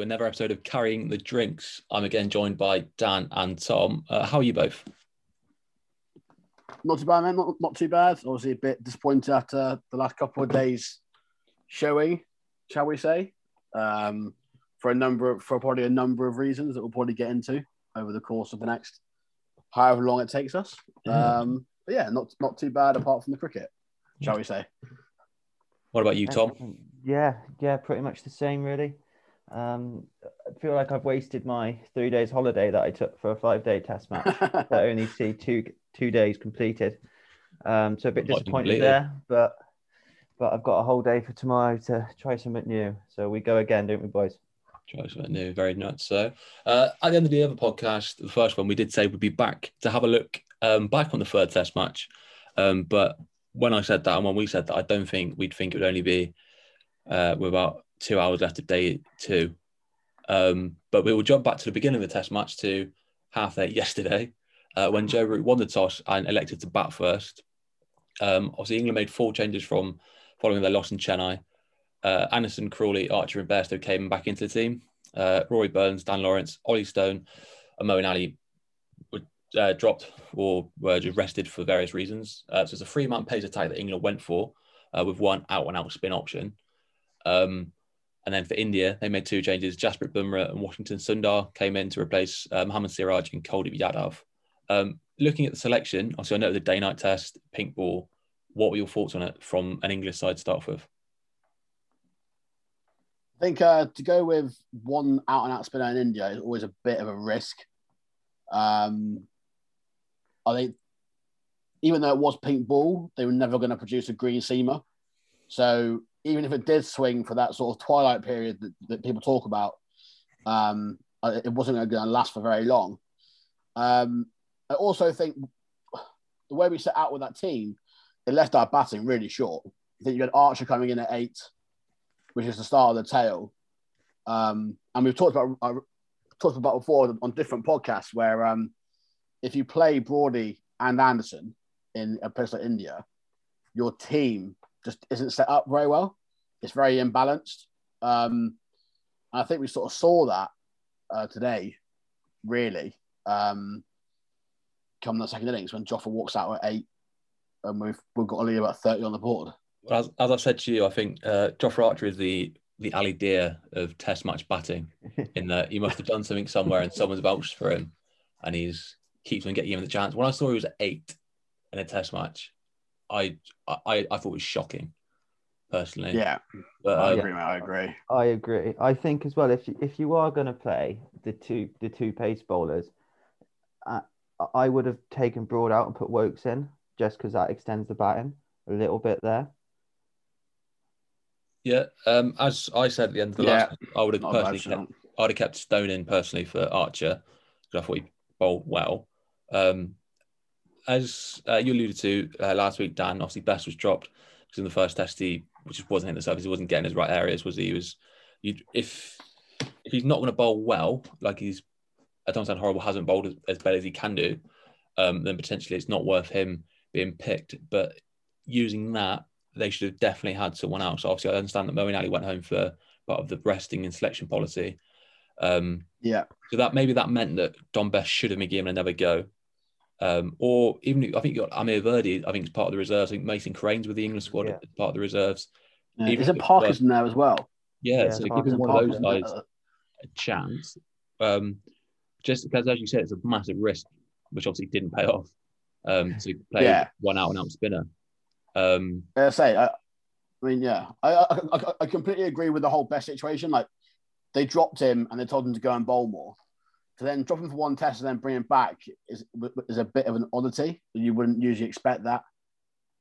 welcome to another episode of Carrying the Drinks. I'm again joined by Dan and Tom. Uh, how are you both? Not too bad, man. Not, not too bad. Obviously, a bit disappointed after the last couple of days showing, shall we say, um, for a number of, for probably a number of reasons that we'll probably get into over the course of the next however long it takes us. Um, but yeah, not not too bad apart from the cricket, shall we say? What about you, Tom? Yeah, yeah, pretty much the same, really. Um, I feel like I've wasted my three days holiday that I took for a five day test match. I only see two two days completed. Um, so a bit disappointed there, but but I've got a whole day for tomorrow to try something new. So we go again, don't we, boys? Try something new, very nuts. So, uh, at the end of the other podcast, the first one, we did say we'd be back to have a look um, back on the third test match. Um, but when I said that and when we said that, I don't think we'd think it would only be uh, with about two hours left of day two. Um, but we will jump back to the beginning of the test match to half eight yesterday uh, when Joe Root won the toss and elected to bat first. Um, obviously, England made four changes from following their loss in Chennai. Uh, Anderson, Crawley, Archer, and Bairstow came back into the team. Uh, Rory Burns, Dan Lawrence, Ollie Stone, and Moeen Ali were uh, dropped or were just rested for various reasons. Uh, so it's a three-man pace attack that England went for uh, with one out-and-out spin option. Um, and then for India, they made two changes. Jasprit Bumrah and Washington Sundar came in to replace uh, Mohammad Siraj and Kuldeep Yadav. Um, looking at the selection, obviously I know the day-night test, pink ball. What were your thoughts on it from an English side to start with? I think uh, to go with one out and out spinner in India is always a bit of a risk. Um, I think even though it was pink ball, they were never going to produce a green seamer. So even if it did swing for that sort of twilight period that, that people talk about, um, uh, it wasn't going to last for very long. Um, I also think the way we set out with that team, it left our batting really short. I think you had Archer coming in at eight, which is the start of the tail. Um, and we've talked about uh, talked about before on different podcasts where um, if you play Brody and Anderson in a place like India, your team just isn't set up very well. It's very imbalanced. Um, I think we sort of saw that uh, today, really, um, come the second innings when Jofra walks out at eight and we've, we've got only about 30 on the board. Well, as, as I said to you, I think uh, Jofra Archer is the the Ali Deer of Test match batting. In that he must have done something somewhere, and someone's vouched for him, and he's keeps on getting him the chance. When I saw he was at eight in a Test match, I I, I thought it was shocking, personally. Yeah, but I um, agree, mate. I agree. I agree. I think as well if you, if you are going to play the two the two pace bowlers, uh, I would have taken Broad out and put Woakes in just because that extends the batting a little bit there. yeah, um, as I said at the end of the Yeah. last, I would have Not personally kept. I'd have kept Stone in personally for Archer because I thought he bowled well. Um, as uh, you alluded to uh, last week, Dan, obviously Bess was dropped because in the first test he which just wasn't hitting the surface, he wasn't getting his right areas, was he? He was if if he's not going to bowl well, like he's I don't sound horrible, hasn't bowled as, as bad as he can do, um, then potentially it's not worth him being picked. But using that, they should have definitely had someone else. Obviously, I understand that Moeen Ali went home for part of the resting and selection policy. Um, Yeah, so that maybe that meant that Dom Bess should have been given another go. Um, or even I think you got Amar Virdi, I think is part of the reserves. I think Mason Crane's with the England squad Yeah. as part of the reserves. yeah. Even Is if it it's Parkinson there as well? Yeah, Yeah, so Parkinson, giving one of those guys a chance. Um, just because, as you said, it's a massive risk, which obviously didn't pay off. Um, to play Yeah. one out and out spinner. Um, I say, I, I mean, yeah, I, I, I- I completely agree with the whole Bess situation. Like, they dropped him and they told him to go and bowl more. To then drop him for one test and then bring him back is is a bit of an oddity. You wouldn't usually expect that.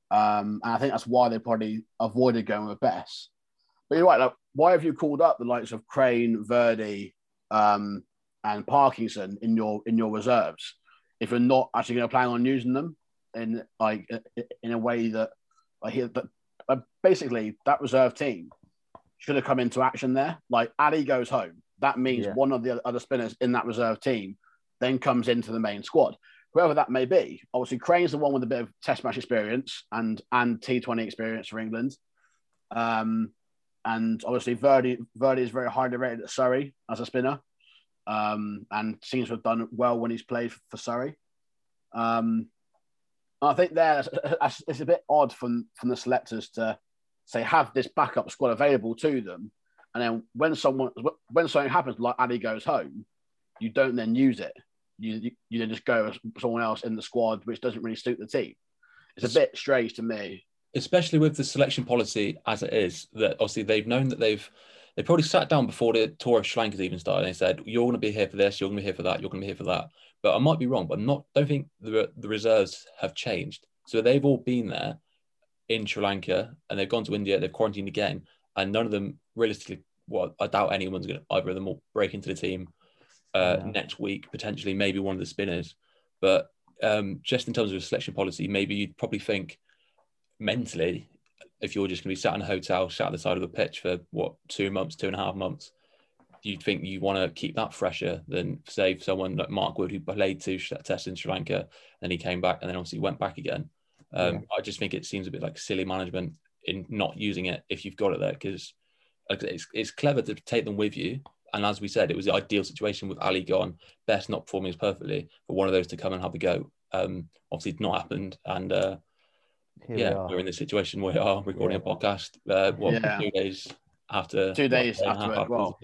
Um, and I think that's why they probably avoided going with Bess. But you're right. Like, why have you called up the likes of Crane, Virdi, um, and Parkinson in your in your reserves if you're not actually going to plan on using them in like in a way that like he, but, but basically that reserve team should have come into action there. Like Ali goes home. That means Yeah. one of the other spinners in that reserve team then comes into the main squad, whoever that may be. Obviously, Crane's the one with a bit of Test match experience and and T Twenty experience for England. Um, and obviously Virdi Virdi is very highly rated at Surrey as a spinner, um, and seems to have done well when he's played for Surrey. Um, I think there it's a bit odd from from the selectors to say have this backup squad available to them, and then when someone when something happens like Ali goes home, you don't then use it. You you then just go with someone else in the squad which doesn't really suit the team. It's a bit strange to me especially with the selection policy as it is, that obviously they've known that they've they probably sat down before the tour of Sri Lanka even started and they said, You're gonna be here for this, you're gonna be here for that, you're gonna be here for that. But I might be wrong, but I'm not don't think the the reserves have changed. So they've all been there in Sri Lanka and they've gone to India, they've quarantined again, and none of them realistically well, I doubt anyone's gonna either of them will break into the team uh, yeah. next week, potentially maybe one of the spinners. But um, just in terms of selection policy, maybe you'd probably think mentally, if you're just going to be sat in a hotel, sat at the side of the pitch for what two months, two and a half months, you'd think you want to keep that fresher than say someone like Mark Wood who played two tests in Sri Lanka and he came back and then obviously went back again. Um, yeah. I just think it seems a bit like silly management in not using it if you've got it there because it's, it's clever to take them with you. And as we said, it was the ideal situation with Ali gone, Bess not performing as perfectly for one of those to come and have a go. Um, obviously, it's not happened, and uh, here yeah, we are in the situation where we are recording yeah. a podcast. Uh, what yeah. two days after? Two days after it. Well,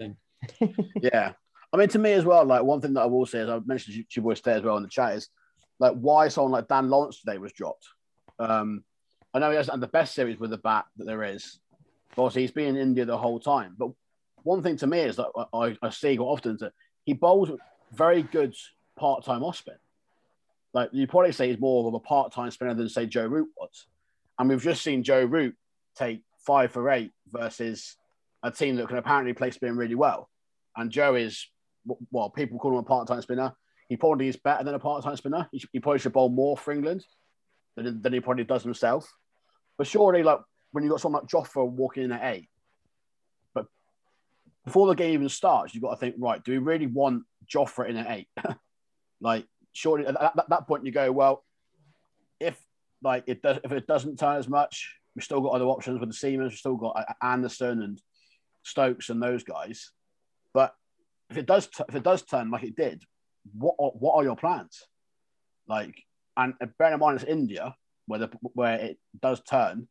yeah. I mean, to me as well. Like one thing that I will say is I mentioned to you boys today as well in the chat is like why someone like Dan Lawrence today was dropped. Um, I know he hasn't had the best series with the bat that there is. But obviously, he's been in India the whole time. But one thing to me is that I, I see quite often that he bowls very good part-time off spin. Like you probably say he's more of a part-time spinner than say Joe Root was. And we've just seen Joe Root take five for eight versus a team that can apparently play spin really well. And Joe is, well, people call him a part-time spinner. He probably is better than a part-time spinner. He, he probably should bowl more for England than, than he probably does himself. But surely, like when you've got someone like Jofra walking in at eight, but before the game even starts, you've got to think, right, do we really want Jofra in at eight? like surely at that, that point you go, well, if like it does, if it doesn't turn as much, we've still got other options with the Seamers. We've still got uh, Anderson and Stokes and those guys. But if it does, if it does turn like it did, what are, what are your plans? Like, and bear in mind it's India where the, where it does turn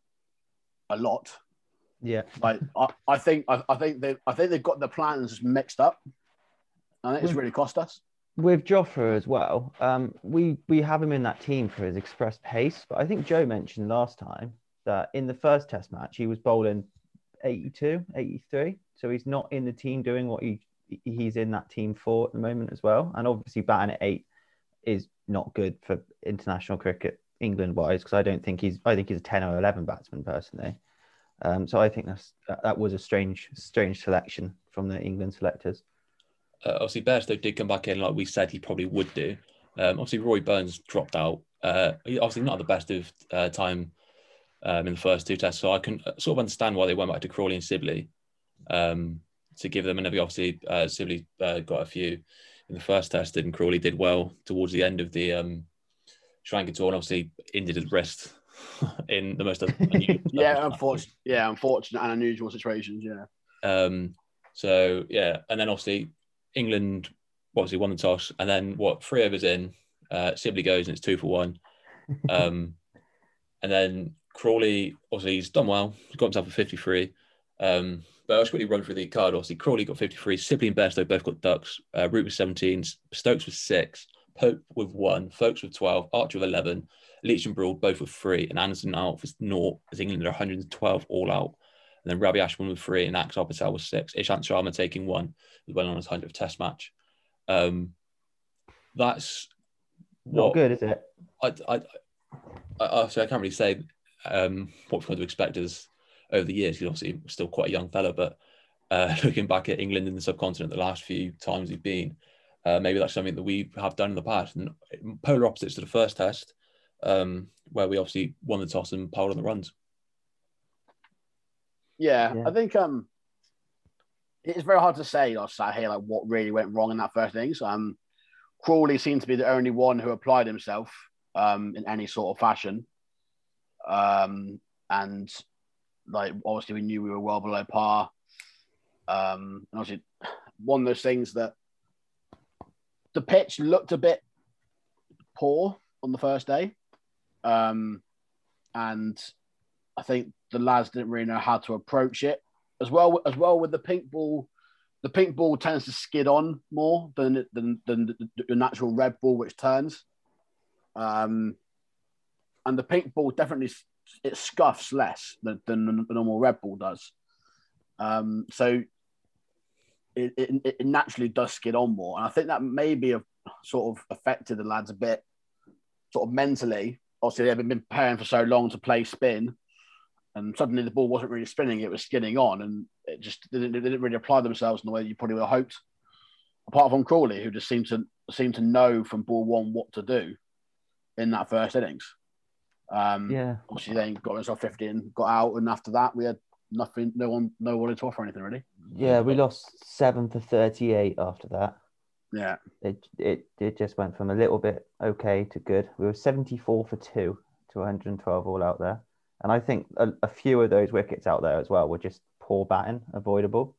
a lot. Yeah. Like I, I think I, I think they I think they've got the plans mixed up. And it's really cost us with Jofra as well, um, we we have him in that team for his express pace. But I think Joe mentioned last time that in the first Test match he was bowling 82, 83. So he's not in the team doing what he he's in that team for at the moment as well. And obviously batting at eight is not good for international cricket England wise because I don't think he's I think he's a 10 or 11 batsman personally. Um, so I think that's that was a strange strange selection from the England selectors uh, obviously Bairstow did come back in like we said he probably would do. Um, obviously Roy Burns dropped out. Uh, obviously not the best of uh, time um, in the first two tests, so I can uh, sort of understand why they went back to Crawley and Sibley um, to give them another. Obviously uh, Sibley uh, got a few in the first test, and Crawley did well towards the end of the tour, and obviously injured his wrist in the most yeah, unfortunate, yeah, unfortunate and unusual situations. Yeah. Um, so yeah, and then obviously England obviously won the toss, and then what? Three overs in, uh, Sibley goes and it's two for one. Um, and then Crawley, obviously, he's done well. He's got himself a 53. Um, but I'll just quickly run through the card. Obviously, Crawley got 53. Sibley and Bairstow both got ducks. Uh, Root was 17. Stokes was six. Pope with one. Folkes with 12. Archer with 11. Leach and Broad both with three. And Anderson out for naught as England are 112 all out. And then Ravi Ashwin with three and Axar Patel was six. Ishant Sharma taking one as well on his 100th test match. Um, that's what, not good, is it? I, I, I, I, can't really say um, what we've got to expect as over the years. He's obviously still quite a young fella, but uh, looking back at England in the subcontinent the last few times we've been, uh, maybe that's something that we have done in the past. And polar opposites to the first test, um, where we obviously won the toss and powered on the runs. Yeah, yeah, I think um, it's very hard to say. I sat here like what really went wrong in that first innings. Um, Crawley seemed to be the only one who applied himself um, in any sort of fashion, um, and like obviously we knew we were well below par. Um, and obviously, one of those things that the pitch looked a bit poor on the first day, um, and I think the lads didn't really know how to approach it as well. As well with the pink ball, the pink ball tends to skid on more than than, than the, natural red ball, which turns. Um, and the pink ball definitely it scuffs less than, than the normal red ball does. Um, so it, it, it, naturally does skid on more. And I think that maybe have sort of affected the lads a bit, sort of mentally. Obviously, they haven't been preparing for so long to play spin, and suddenly the ball wasn't really spinning; it was skidding on, and it just didn't, they didn't really apply themselves in the way you probably would have hoped. Apart from Crawley, who just seemed to seem to know from ball one what to do in that first innings. Um, yeah. Obviously, then got himself 15, got out, and after that, we had nothing. No one, no one to offer anything really. Yeah, we lost seven for 38 after that. Yeah. It it it just went from a little bit okay to good. We were 74 for two to 112 all out there, and I think a, a few of those wickets out there as well were just poor batting, avoidable.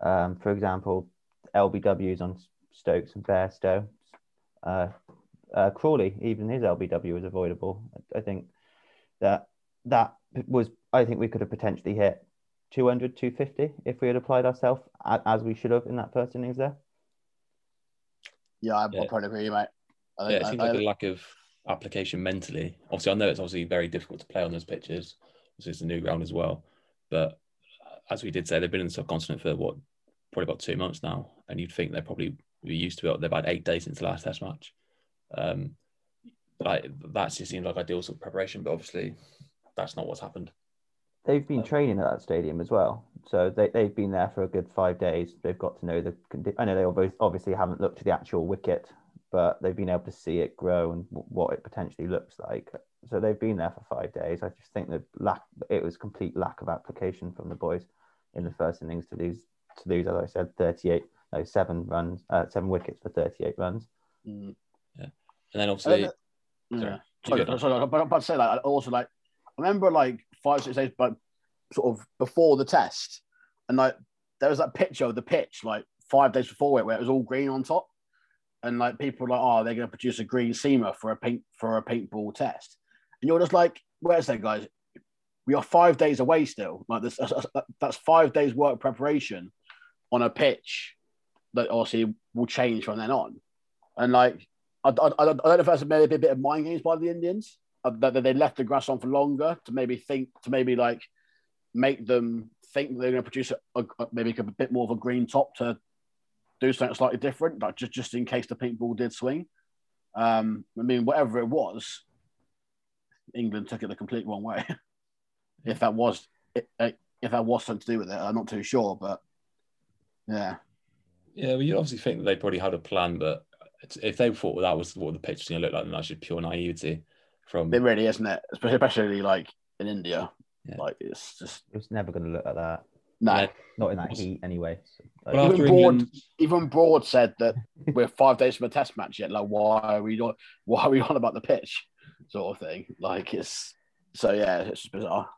Um, for example, LBWs on Stokes and Bairstow. Uh, uh, Crawley, even his LBW was avoidable. I think that that was, I think we could have potentially hit 200, 250 if we had applied ourselves as we should have in that first innings there. Yeah, I, yeah. I probably agree, mate. I yeah, it seems I, like I, a lack of application mentally. Obviously, I know it's obviously very difficult to play on those pitches. This is a new ground as well. But as we did say, they've been in the subcontinent for what, probably about two months now. And you'd think they're probably used to it. They've had eight days since the last test match. Um, like that just seems like ideal sort of preparation, but obviously that's not what's happened. They've been training at that stadium as well, so they they've been there for a good five days. They've got to know the. I know they obviously haven't looked at the actual wicket, but they've been able to see it grow and what it potentially looks like. So they've been there for five days. I just think that lack it was complete lack of application from the boys in the first innings to lose to lose, as I said, thirty eight, no seven runs, uh, seven wickets for thirty eight runs. Mm. And then obviously, uh, yeah. Sorry, sorry, sorry, but I'm about to say that also like I remember like five six days, but sort of before the test, and like there was that picture of the pitch like five days before it where it was all green on top, and like people were like, oh, they're going to produce a green seamer for a paint for a paintball test, and you're just like, where's that, guys? We are five days away still. Like this, that's five days work preparation on a pitch that obviously will change from then on, and like I, I, I don't know if that's maybe a bit of mind games by the Indians that, that they left the grass on for longer to maybe think to maybe like make them think they're going to produce a, a, maybe a bit more of a green top to do something slightly different, like just just in case the pink ball did swing. Um, I mean, whatever it was, England took it the complete wrong way. if that was if that was something to do with it, I'm not too sure, but yeah. Yeah, well, you obviously think that they probably had a plan, but if they thought that was what the pitch was going to look like, then that's just pure naivety. From it really isn't it, especially like in India. Yeah. Like it's just it's never going to look like that. No, yeah. not in that heat anyway. So, like, even Broad, England... even Broad said that we're five days from a test match yet. Like, why are we not? Why are we on about the pitch? Sort of thing. Like it's so yeah, it's just bizarre.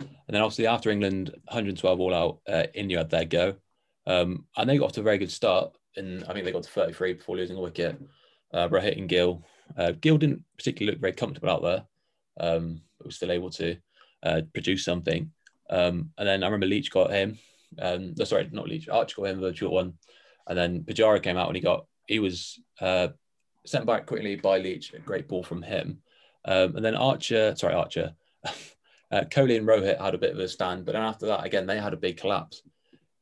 And then obviously after England 112 all out, uh, India had their go, um, and they got off to a very good start and I think they got to 33 before losing a wicket. Uh, Rohit and Gill. Uh, Gill didn't particularly look very comfortable out there, um, but was still able to uh, produce something. Um, and then I remember Leach got him. Um, sorry, not Leach. Archer got him the short one, and then Pujara came out and he got he was uh, sent back quickly by Leach. A great ball from him, um, and then Archer. Sorry, Archer. uh, Kohli and Rohit had a bit of a stand, but then after that, again, they had a big collapse,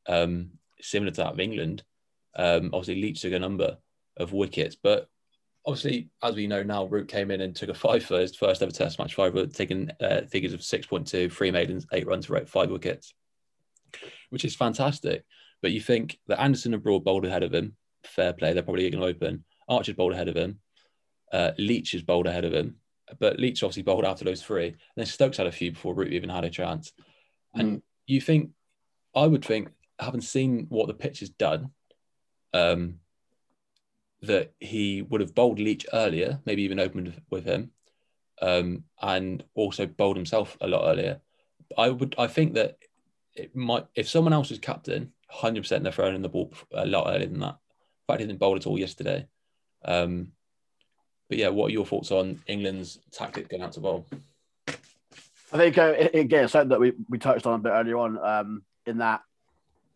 um, similar to that of England. Um, obviously, Leach took a number of wickets, but obviously, as we know now, Root came in and took a five for his first ever Test match five, taking uh, figures of 6.2, three maidens, eight runs five wickets, which is fantastic. But you think that Anderson and Broad bowled ahead of him, fair play, they're probably going to open. Archer's bowled ahead of him. Uh, Leach is bowled ahead of him. But Leach obviously bowled after those three. And then Stokes had a few before Root even had a chance. And mm. you think, I would think, having seen what the pitch has done, um, that he would have bowled Leach earlier, maybe even opened with him, um, and also bowled himself a lot earlier. I would. I think that it might. If someone else was captain, hundred percent they're throwing in the ball a lot earlier than that. In fact, he didn't bowl at all yesterday. Um, but yeah, what are your thoughts on England's tactic going out to bowl? I think uh, again something that we, we touched on a bit earlier on. Um, in that,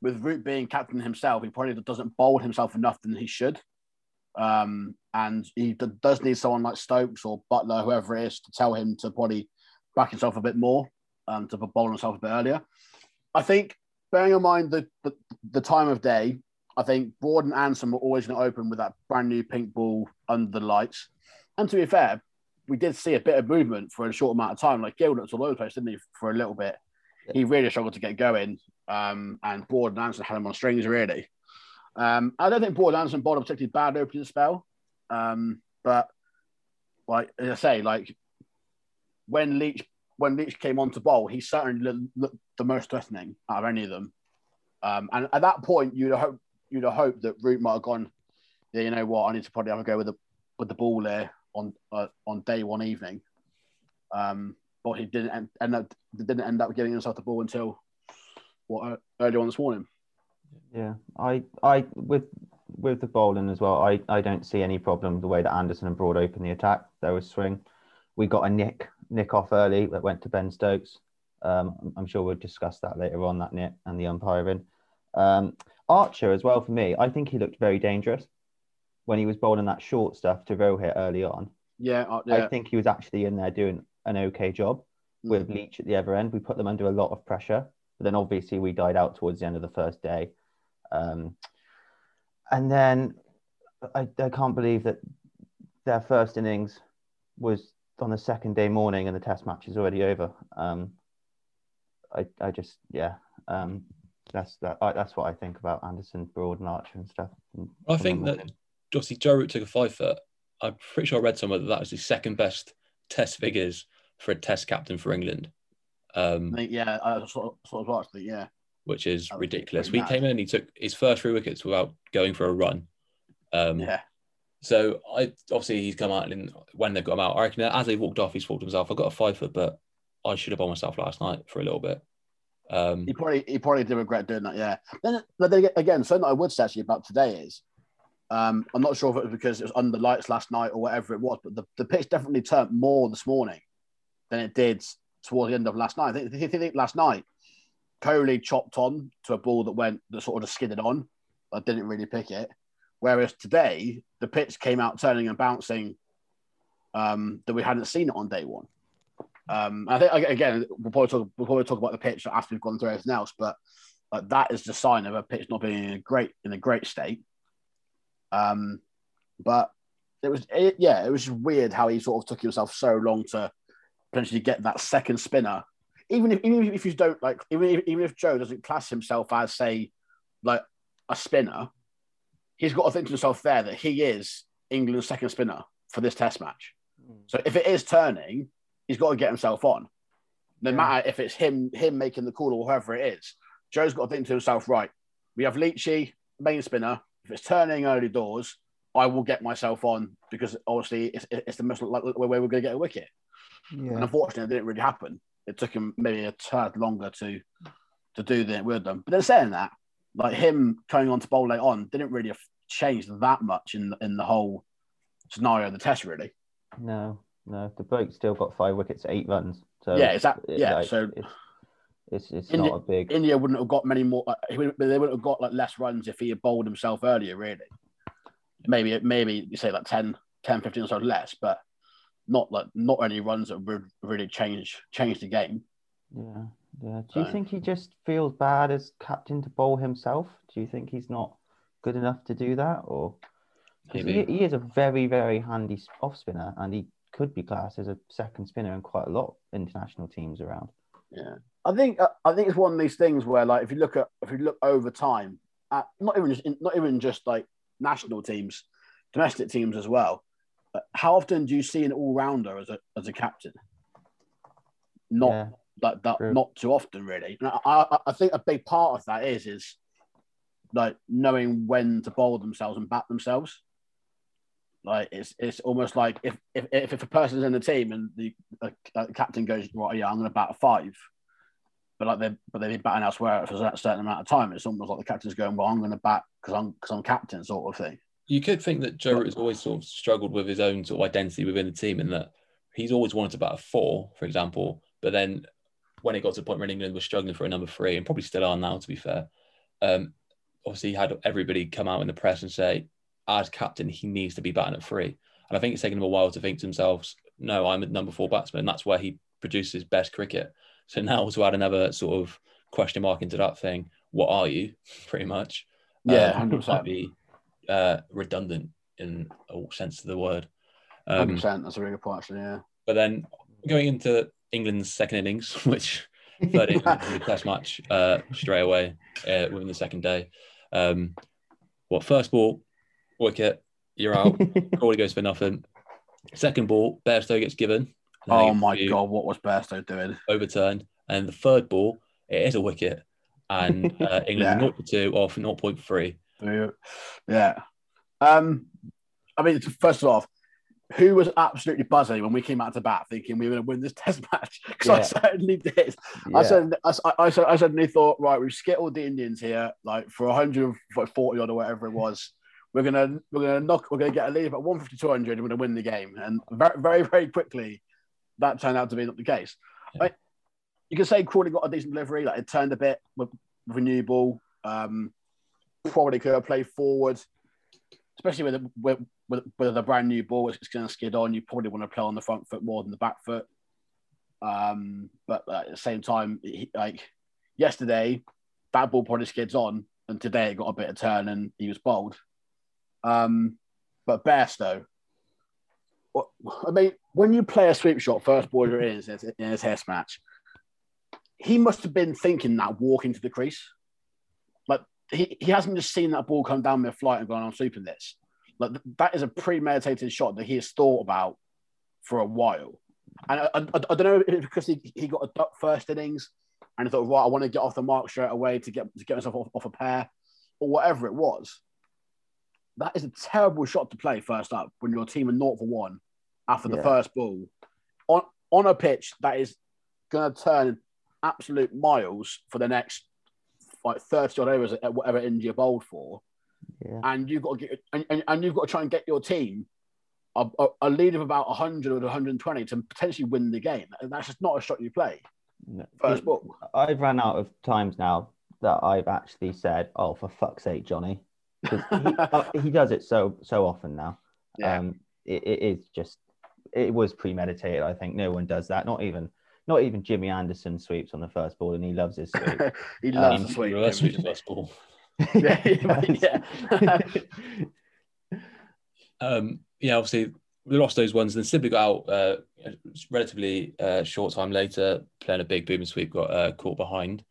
with Root being captain himself, he probably doesn't bowl himself enough than he should. Um, and he does need someone like Stokes or Buttler, whoever it is, to tell him to probably back himself a bit more, um, to bowl himself a bit earlier. I think, bearing in mind the, the, the time of day, I think Broad and Anderson were always going to open with that brand new pink ball under the lights. And to be fair, we did see a bit of movement for a short amount of time. Like Gill looked all over the place, didn't he, for a little bit? He really struggled to get going. Um, and Broad and Anderson had him on strings, really. Um, I don't think and Anderson bowled a particularly bad opening spell. Um, but like as I say, like when Leach when Leach came on to bowl, he certainly looked the most threatening out of any of them. Um, and at that point, you'd have you'd have hoped that Root might have gone. Yeah, you know what? I need to probably have a go with the with the ball there on uh, on day one evening. Um, but he didn't end, end up didn't end up getting himself the ball until what early on this morning. Yeah, I I with with the bowling as well. I I don't see any problem the way that Anderson and Broad opened the attack. There was swing. We got a nick nick off early that went to Ben Stokes. Um, I'm sure we'll discuss that later on that nick and the umpiring. Um, Archer as well for me. I think he looked very dangerous when he was bowling that short stuff to Rohit early on. Yeah, uh, yeah. I think he was actually in there doing an okay job mm. with Leach at the other end. We put them under a lot of pressure, but then obviously we died out towards the end of the first day. Um, and then I, I can't believe that their first innings was on the second day morning and the test match is already over. Um, I, I just, yeah, um, that's that. I, that's what I think about Anderson, Broad, and Archer and stuff. I think that obviously Joe Root took a five for. I'm pretty sure I read somewhere that that was the second best test figures for a test captain for England. Um, yeah, I sort of, sort of watched it, yeah. Which is ridiculous. We came in and he took his first three wickets without going for a run. Um, yeah. So I obviously he's come out and when they've got him out, I reckon as they walked off, he's thought to himself, I got a five for, but I should have bowled myself last night for a little bit. Um, he probably he probably did regret doing that, yeah. Then, but then again, something I would say actually about today is um, I'm not sure if it was because it was under lights last night or whatever it was, but the, the pitch definitely turned more this morning than it did towards the end of last night. I think, I think last night, Kohli chopped on to a ball that went, that sort of just skidded on, I didn't really pick it. Whereas today, the pitch came out turning and bouncing um, that we hadn't seen it on day one. Um, I think again, we'll probably talk, we'll probably talk about the pitch after we've gone through everything else, but like, that is the sign of a pitch not being in a great in a great state. Um, but it was, it, yeah, it was weird how he sort of took himself so long to potentially get that second spinner. Even if, even if you don't like, even if, even if Joe doesn't class himself as say like a spinner, he's got to think to himself there that he is England's second spinner for this Test match. Mm. So if it is turning, he's got to get himself on. No yeah. matter if it's him him making the call or whoever it is, Joe's got to think to himself, right? We have Leachy, main spinner. If it's turning early doors, I will get myself on because obviously it's, it's the most likely way we're going to get a wicket. Yeah. And unfortunately, it didn't really happen. It took him maybe a tad longer to to do that with them. But then saying that, like him coming on to bowl late on, didn't really change that much in in the whole scenario of the test, really. No, no. The bloke still got five wickets, eight runs. So yeah, exactly. Yeah, like, so. It's, it's, it's India, not a big. India wouldn't have got many more. Uh, they wouldn't have got like less runs if he had bowled himself earlier. Really, maybe maybe you say like 10, 10 15 or so less, but not like not any runs that would really change change the game. Yeah, yeah. Do you think he just feels bad as captain to bowl himself? Do you think he's not good enough to do that, or he, he is a very very handy off spinner, and he could be classed as a second spinner in quite a lot of international teams around. Yeah, I think uh, I think it's one of these things where, like, if you look at if you look over time, at not even just not even just like national teams, domestic teams as well. How often do you see an all rounder as a as a captain? Not yeah, like that. True. Not too often, really. I, I, I think a big part of that is is like knowing when to bowl themselves and bat themselves. Like it's it's almost like if if, if a person's in the team and the, uh, captain goes right, yeah, I'm going to bat five, but like they but they've been batting elsewhere for a certain amount of time. It's almost like the captain's going, "Well, I'm going to bat because I'm because I'm captain," sort of thing. You could think that Joe Root has always sort of struggled with his own sort of identity within the team, in that he's always wanted to bat a four, for example. But then when it got to the point where England was struggling for a number three, and probably still are now, to be fair, um, obviously he had everybody come out in the press and say, as captain, he needs to be batting at three. And I think it's taken him a while to think to themselves, no, I'm a number four batsman. And that's where he produces best cricket. So now to add another sort of question mark into that thing, what are you, pretty much? Yeah, um, hundred might percent. be uh, redundant in all sense of the word. Um. That's a really good point, actually. Yeah. but then going into England's second innings, which third innings the test match uh, straight away uh, within the second day. Um, what first ball, wicket, you're out. Crawley goes for nothing. Second ball, Bairstow gets given. and then they Oh my god, what was Bairstow doing? Overturned. And the third ball, it is a wicket. And uh, England Yeah. 0 2 off 0.3. Yeah. Um, I mean, first off, who was absolutely buzzing when we came out to bat, thinking we were going to win this Test match? Because I certainly did. Yeah. I said, I, I, said, I suddenly thought, right, we've skittled the Indians here, like for 140 odd or whatever it was. We're gonna, we're gonna knock, we're gonna get a lead at 150, 200, and we're gonna win the game. And very, very, very quickly, that turned out to be not the case. Yeah. Like, you can say Crawley got a decent delivery, like it turned a bit with, with a new ball. Um, probably could have played forward, especially with with, with, with a brand new ball, it's going to skid on. You probably want to play on the front foot more than the back foot. Um, but at the same time, he, like yesterday, that ball probably skids on, and today it got a bit of turn and he was bold. Um, but Bairstow, what- I mean, when you play a sweep shot, first ball you're in, a test match, he must have been thinking that walking to the crease. He, he hasn't just seen that ball come down mid flight and gone, I'm sweeping this. Like that is a premeditated shot that he has thought about for a while. And I, I, I don't know if it's because he, he got a duck first innings and he thought, right, I want to get off the mark straight away to get to get myself off, off a pair or whatever it was. That is a terrible shot to play first up when your team are naught for one after the Yeah. first ball on on a pitch that is going to turn absolute miles for the next like 30 odd overs at whatever India bowled for Yeah. and you've got to get and, and, and you've got to try and get your team a, a, a lead of about 100 or 120 to potentially win the game and that's just not a shot you play No. first ball I've run out of times now that I've actually said, "Oh, for fuck's sake, Johnny," he, uh, he does it so so often now. yeah Um, it, it is just it was premeditated. I think no one does that. Not even not even Jimmy Anderson sweeps on the first ball, and he loves his sweep. he loves Um, sweep Reverse sweep the first ball. Yeah, He does. Um, yeah, obviously we lost those ones, and then Sibley got out uh, relatively uh, short time later, playing a big boom and sweep, got uh, caught behind,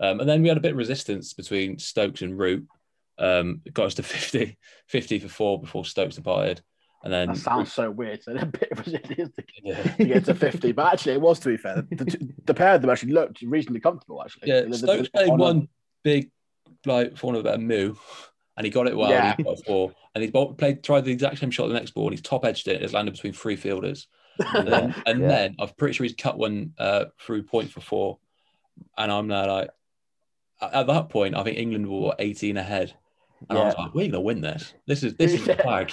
um, and then we had a bit of resistance between Stokes and Root. Um, got us to 50, 50 for four before Stokes departed, and then that sounds so weird so a bit of to, yeah, to get to 50 but actually it was to be fair the, the pair of them actually looked reasonably comfortable actually yeah, The- Stokes the- played on a- one big, like for want of a better moo, and he got it well. Yeah. He got four, and he played tried the exact same shot the next ball, and he's top edged it. It's landed between three fielders. And then, and Yeah. then I'm pretty sure he's cut one uh, through point for four. And I'm there like, at at that point, I think England were 18 ahead. And I was like, we're going to win this. This is this is the flag.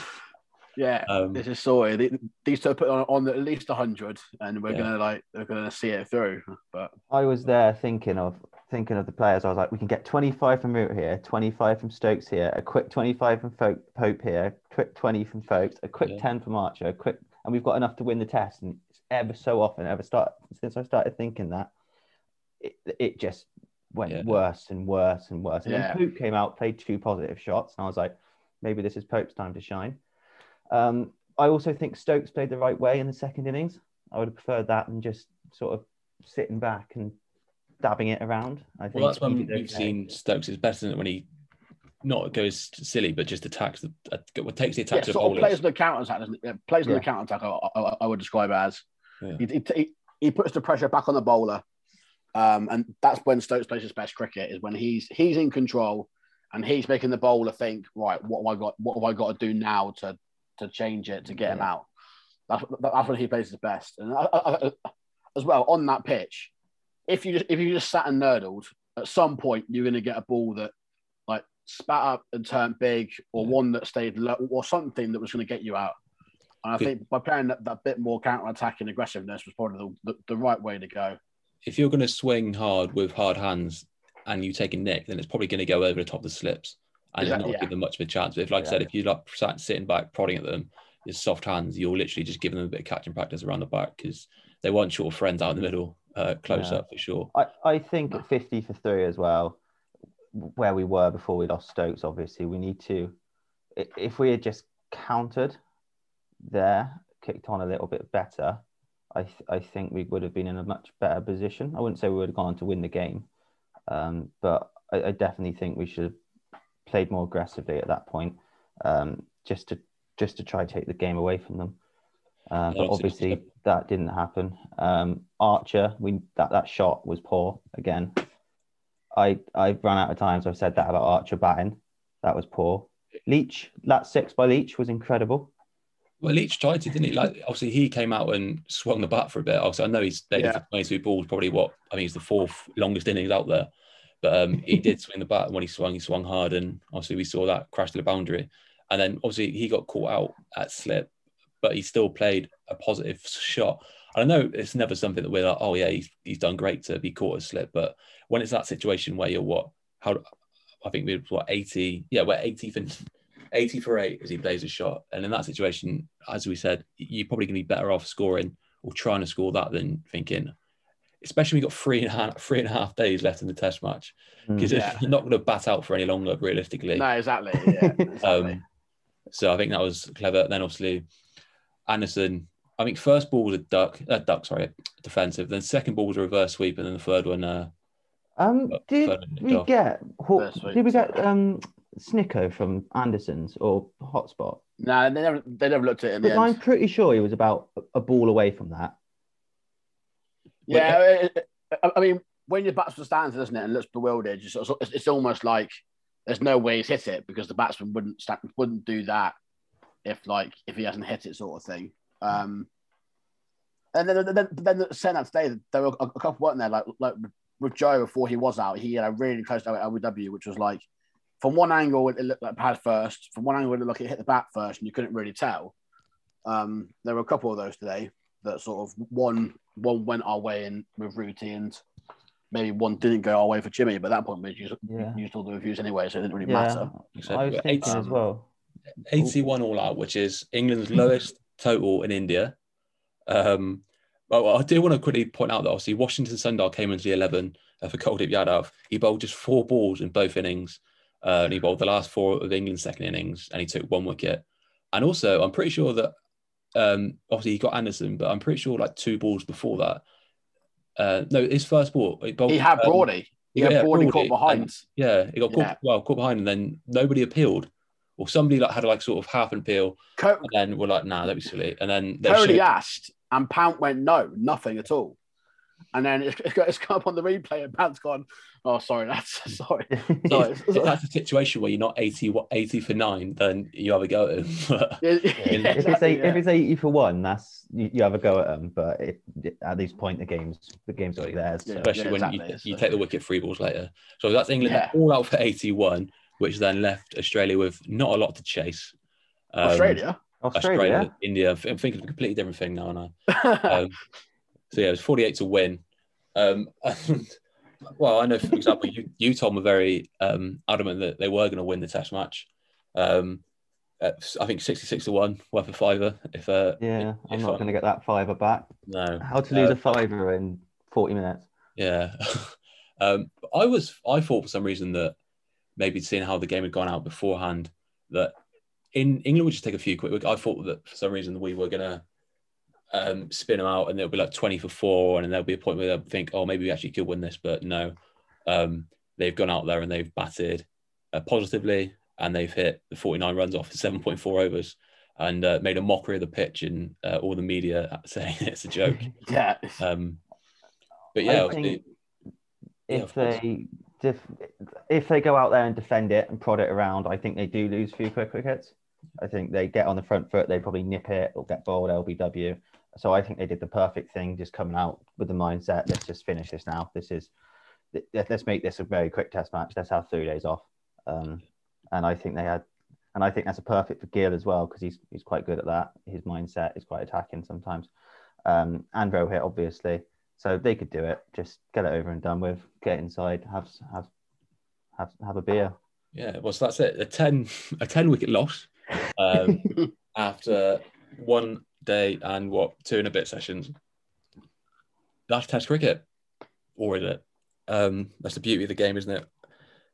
Yeah Um, this is sorted. These two put on, on at least hundred, and we're Yeah. gonna like we're gonna see it through. But I was there thinking of thinking of the players. I was like, we can get 25 from Root here, 25 from Stokes here, a quick 25 from Folk, Pope here, quick 20 from Foakes, a quick Yeah. 10 from Archer, a quick, and we've got enough to win the test. And it's ever so often, ever start since I started thinking that, it, it just went Yeah. worse and worse and worse. And Yeah. then Pope came out, played two positive shots, and I was like, maybe this is Pope's time to shine. Um, I also think Stokes played the right way in the second innings. I would have preferred that than just sort of sitting back and dabbing it around. I think well, that's when we've okay. seen Stokes is better than when he not goes silly, but just attacks the uh, takes the yeah, attack to sort of bowlers. plays on the counter attack. doesn't it? Plays on Yeah. the counter attack. I, I, I would describe it as Yeah. he, he, he, he puts the pressure back on the bowler, um, and that's when Stokes plays his best cricket. Is when he's he's in control and he's making the bowler think, right, what have I got? What have I got to do now to to change it to get him out? That's that's when he plays his best. And I, I, I- as well on that pitch, if you just if you just sat and nurdled, at some point you're going to get a ball that like spat up and turned big, or Yeah. one that stayed low, or something that was going to get you out. And I Good. think by playing that, that bit more counter attacking aggressiveness was probably the, the, the right way to go. If you're going to swing hard with hard hands and you take a nick, then it's probably going to go over the top of the slips and not yeah. give them much of a chance. But if, like I said, if you like sat sitting back prodding at them, with soft hands, you're literally just giving them a bit of catching practice around the back because they want short friends out in the middle, uh, close Yeah. up for sure. I, I think at 50 for three as well, where we were before we lost Stokes, obviously, we need to, if we had just countered there, kicked on a little bit better, I, th- I think we would have been in a much better position. I wouldn't say we would have gone on to win the game, um, but I, I definitely think we should have played more aggressively at that point, um, just to just to try to take the game away from them. Uh, but obviously- obviously that didn't happen. Um, Archer, we that that shot was poor again. I I've run out of times. I've said that about Archer batting. That was poor. Leach, that six by Leach was incredible. Well, Leach tried to, didn't he? Like, obviously, he came out and swung the bat for a bit. Also, I know he's played Yeah. 22 balls, probably what I mean, he's the fourth longest innings out there. But um, he did swing the bat. And when he swung, he swung hard. And obviously, we saw that crash to the boundary. And then obviously, he got caught out at slip, but he still played a positive shot. And I know it's never something that we're like, oh, yeah, he's, he's done great to be caught at slip. But when it's that situation where you're what, how, I think we're what, 80, yeah, we're 80 for 80 for eight as he plays a shot. And in that situation, as we said, you're probably going to be better off scoring or trying to score that than thinking, especially we got three and a half, three and a half days left in the test match because Mm. Yeah. you're not going to bat out for any longer, realistically. No, exactly. Yeah, exactly. Um, so I think that was clever. Then obviously Anderson, I think first ball was a duck, uh, duck, sorry, defensive. Then second ball was a reverse sweep, and then the third one, uh, Um, did further we off. get Haw- That's sweet. did we get um Snicko from Anderson's or Hotspot? no, they never they never looked at it in the Because I'm pretty sure he was about a ball away from that. Yeah, it- it- I mean, when your batsman stands, isn't it, and looks bewildered, it's, it's, it's almost like there's no way he's hit it because the batsman wouldn't sta wouldn't do that if like if he hasn't hit it, sort of thing. Um, and then then, then saying that today, there were a, couple weren't there like like with Joe before he was out, he had a really close to LBW, which was like from one angle it looked like pad first, from one angle it looked like it hit the bat first, and you couldn't really tell. Um, there were a couple of those today that sort of one one went our way in with Ruti and maybe one didn't go our way for Jimmy, but at that point we used, Yeah. used all the reviews anyway, so it didn't really Yeah, matter. Except I was thinking eight- as well. 81 all out, which is England's lowest total in India. Um, well, I do want to quickly point out that obviously Washington Sundar came into the 11 uh, for Kuldeep Yadav. He bowled just four balls in both innings. Uh, and he bowled the last four of England's second innings and he took one wicket. And also, I'm pretty sure that um, obviously he got Anderson, but I'm pretty sure like two balls before that. Uh, no, his first ball. He, bowled, He had um, Brody. He yeah, had Brody Brody, caught behind. and- yeah, he got caught, Yeah. well caught behind, and then nobody appealed, or somebody like had like sort of half an appeal, Co- and then we're like, nah, that'd be silly. And then they Cody showed, asked, and Pant went no, nothing at all. And then it's, it's, got- it's come up on the replay, and Pant's gone, oh, sorry, that's sorry. sorry. if, if that's a situation where you're not 80, what 80 for nine, then you have a go at him. But Yeah, yeah, if it's eight, yeah. if it's eighty for one, that's you, you have a go at them. But it, at this point, the game's the game's already theirs. So. Yeah. especially when exactly, you, you take the wicket three balls later. So that's England Yeah. all out for 81, which then left Australia with not a lot to chase. Um, Australia. Australia, India. I'm thinking of a completely different thing now, and I. Um, so yeah, it was 48 to win. Um, and, well, I know, for example, you, you Tom were very um, adamant that they were going to win the Test match. Um, at, I think 66 to one, worth a fiver. If uh, yeah, if- I'm if not going to get that fiver back. no, How to lose Uh, a fiver in forty minutes? Yeah. um, I was, I thought for some reason that maybe seeing how the game had gone out beforehand, that in England would just take a few quick. I thought that for some reason we were gonna um, spin them out and they'll be like twenty for four, and there'll be a point where they'll think, oh, maybe we actually could win this, but no. Um, they've gone out there and they've batted uh, positively, and they've hit the forty-nine runs off seven point four overs. And uh, made a mockery of the pitch and uh, all the media saying it's a joke. yeah. Um, but yeah, I obviously- think Yeah, if of they def- if they go out there and defend it and prod it around, I think they do lose a few quick wickets. I think they get on the front foot, they probably nip it or get bowled LBW. So I think they did the perfect thing, just coming out with the mindset, let's just finish this now. This is let's make this a very quick test match. Let's have three days off. Um, and I think they had, and I think that's a perfect for Gill as well because he's he's quite good at that. His mindset is quite attacking sometimes, um, and Rohit obviously. So they could do it. Just get it over and done with. Get inside. Have have have have a beer. Yeah, well, so that's it. A ten a ten wicket loss um, after one day and what two and a bit sessions. That's Test cricket, or is it? Um, that's the beauty of the game, isn't it?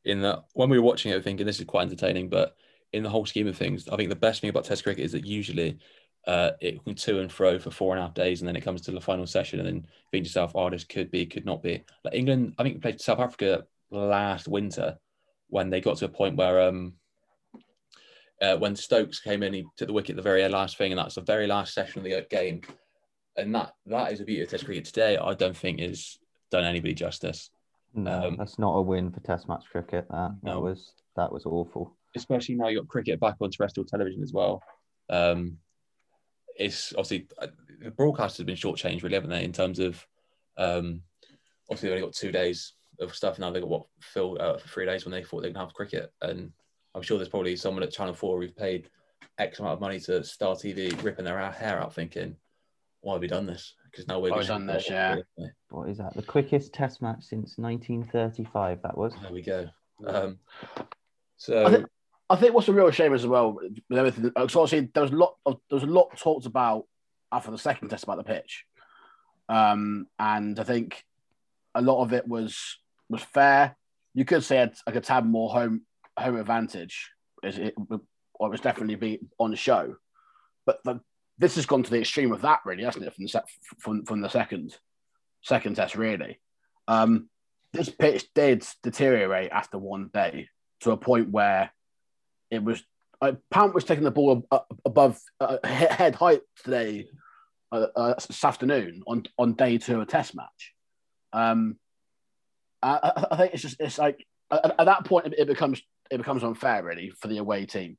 In that when we were watching it, thinking this is quite entertaining, but in the whole scheme of things, I think the best thing about Test cricket is that usually uh, it can to and fro for four and a half days, and then it comes to the final session, and then think to yourself, "Oh, this could be, could not be." Like England, I think played South Africa last winter when they got to a point where um, uh, when Stokes came in, he took the wicket the very last thing, and that's the very last session of the game. And that that is a beauty of Test cricket today. I don't think is done anybody justice. No, um, that's not a win for Test match cricket. That no. that was that was awful. Especially now you've got cricket back on terrestrial television as well. Um, it's obviously uh, the broadcast has been shortchanged, really, haven't they? In terms of um, obviously they've only got two days of stuff now. They got what Phil uh, for three days when they thought they could have cricket, and I'm sure there's probably someone at Channel Four who've paid X amount of money to Star TV, ripping their hair out, thinking, "Why have we done this?" because now we're done this, yeah. What is that? The quickest Test match since 1935. That was. There we go. Um, so. I think, I think what's a real shame as well with everything. Because obviously there was a lot of there was a lot talked about after the second test about the pitch, um, and I think a lot of it was was fair. You could say I, like a tad more home home advantage. It, it, it was definitely be on show, but the, this has gone to the extreme of that, really, hasn't it? From the from, from the second second test, really. Um, this pitch did deteriorate after one day to a point where it was. Uh, Pant was taking the ball above uh, head height today, uh, uh, this afternoon on on day two of a test match. Um, I, I think it's just it's like at that point it becomes it becomes unfair really for the away team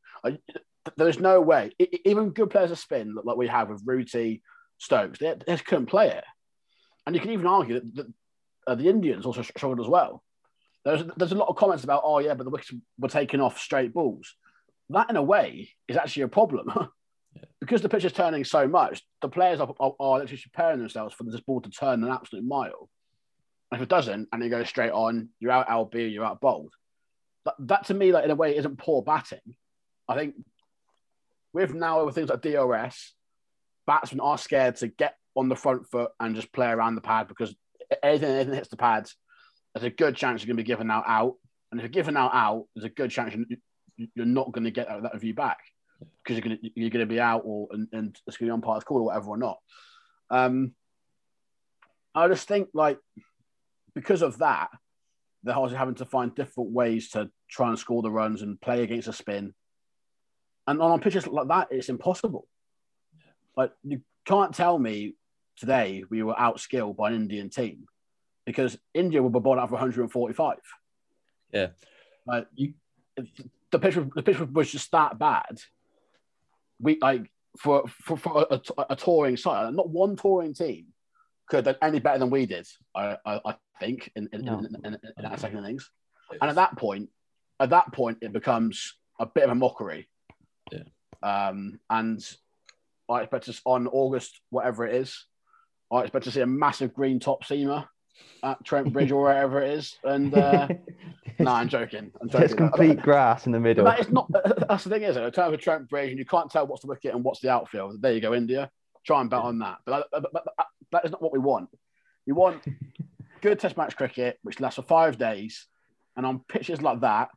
there's no way. even good players of spin, like we have with Rooty, Stokes, they, they just couldn't play it. And you can even argue that, that uh, the Indians also struggled as well. There's there's a lot of comments about, oh yeah, but the wickets were taking off straight balls. That in a way is actually a problem. because the pitch is turning so much, the players are, are, are literally preparing themselves for this ball to turn an absolute mile. And if it doesn't, and it goes straight on, you're out LB, you're out bowled. But that to me, like in a way, isn't poor batting. I think with now with things like DRS, batsmen are scared to get on the front foot and just play around the pad because anything, anything hits the pads, there's a good chance you're going to be given out out. And if you're given out out, there's a good chance you're not going to get that, that view back because you're going to, you're going to be out or and, and it's going to be on part call or whatever or not. Um, I just think like because of that, they're also having to find different ways to try and score the runs and play against a spin and on pitches like that, it's impossible. Like you can't tell me today we were outskilled by an Indian team because India were bowled out for 145. Yeah. Like you, the pitch, the pitch was just that bad. We like for for, for a, a, touring side, not one touring team could have done any better than we did. I I, I think in in, no. in, in, in, that second innings, and at that point, at that point, it becomes a bit of a mockery yeah. Um, and I expect us on August, whatever it is, I expect to see a massive green top seamer at Trent Bridge or wherever it is. And uh, no, I'm joking. I'm joking. There's complete grass in the middle. That is not. That's the thing, is it? In terms of Trent Bridge, and you can't tell what's the wicket and what's the outfield. There you go, India. Try and bet on that. But, but, but, but that is not what we want. We want good Test match cricket, which lasts for five days, and on pitches like that,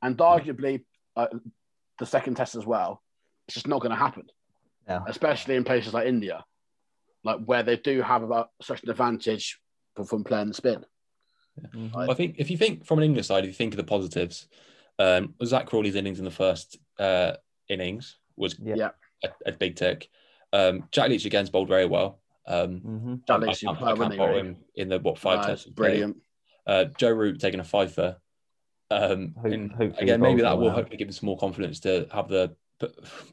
and arguably uh, the second test as well, it's just not going to happen. Yeah. Especially in places like India, like where they do have about such an advantage from, from playing the spin. Yeah. Mm-hmm. I, I think if you think from an English side, if you think of the positives, um, Zak Crawley's innings in the first uh, innings was yeah. a, a big tick. Um, Jack Leach again's bowled very well. Um, mm-hmm. Jack Leach, I, I, I can't bowl him in the what five tests. Brilliant. Uh, Joe Root taking a fifer um, Hope, and again, maybe that will hopefully give him some more confidence to have the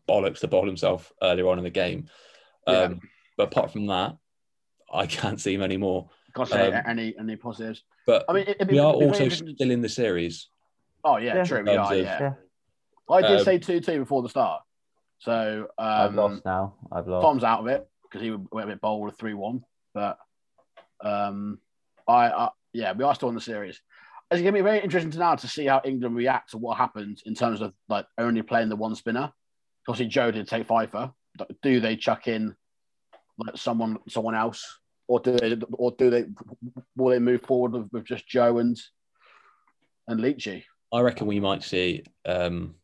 bollocks to bowl himself earlier on in the game. Um, yeah. but apart from that, I can't see him anymore. Can't say Um, any any positives. But I mean, it, it'd be- we are it'd be very also still in the series. Oh yeah, Yeah. true. We are. of- Yeah. Yeah. I did Um, say two two before the start. So I've um, lost now. I've lost. Tom's out of it because he went a bit bold with three one. But um, I, I yeah, we are still in the series. It's going to be very interesting to now to see how England react to what happens in terms of like only playing the one spinner. Obviously, Joe did take five for. Do they chuck in like someone someone else, or do they or do they will they move forward with, with just Joe and and Leachy? I reckon we might see um,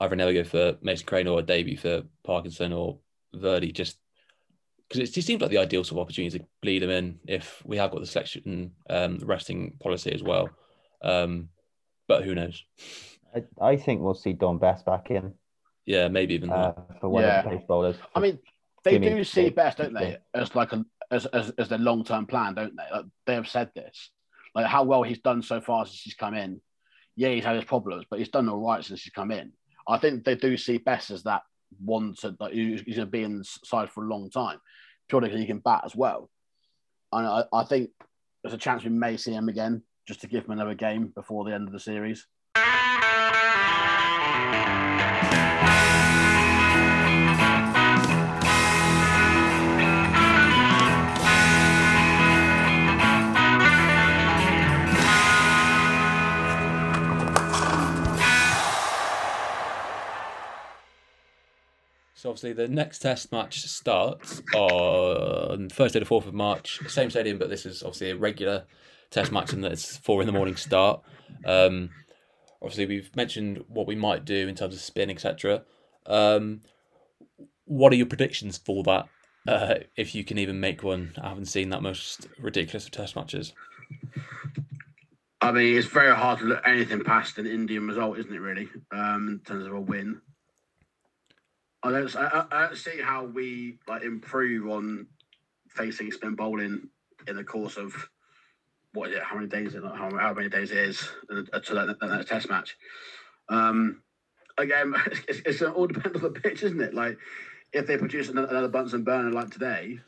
either Nelly go for Mason Crane or a debut for Parkinson or Virdi, just because it just seems like the ideal sort of opportunity to bleed them in if we have got the selection um, resting policy as well. Um, but who knows? I, I think we'll see Dom Bess back in Yeah, maybe even uh, for one Yeah. of the pace bowlers. I mean, they Jimmy do see Bess, don't they, yeah. as like a as as, as their long term plan, don't they? Like, they have said this, like how well he's done so far since he's come in. Yeah, he's had his problems, but he's done all right since he's come in. I think they do see Bess as that to like he's going to be in the side for a long time, purely because he can bat as well. And I, I think there's a chance we may see him again just to give him another game before the end of the series. So obviously the next test match starts on Thursday the fourth of March, same stadium, but this is obviously a regular test match and it's four in the morning start. Um, obviously we've mentioned what we might do in terms of spin, etc. Um, what are your predictions for that? Uh, if you can even make one, I haven't seen that most ridiculous of test matches. I mean, it's very hard to look anything past an Indian result, isn't it? Really, um, in terms of a win. I don't, I, I don't see how we like improve on facing spin bowling in the course of what is it? How many days? It? How, how many days it is uh, to that, that, test match? Um, again, it's, it's all depends on the pitch, isn't it? Like, if they produce another, another Bunsen burner like today,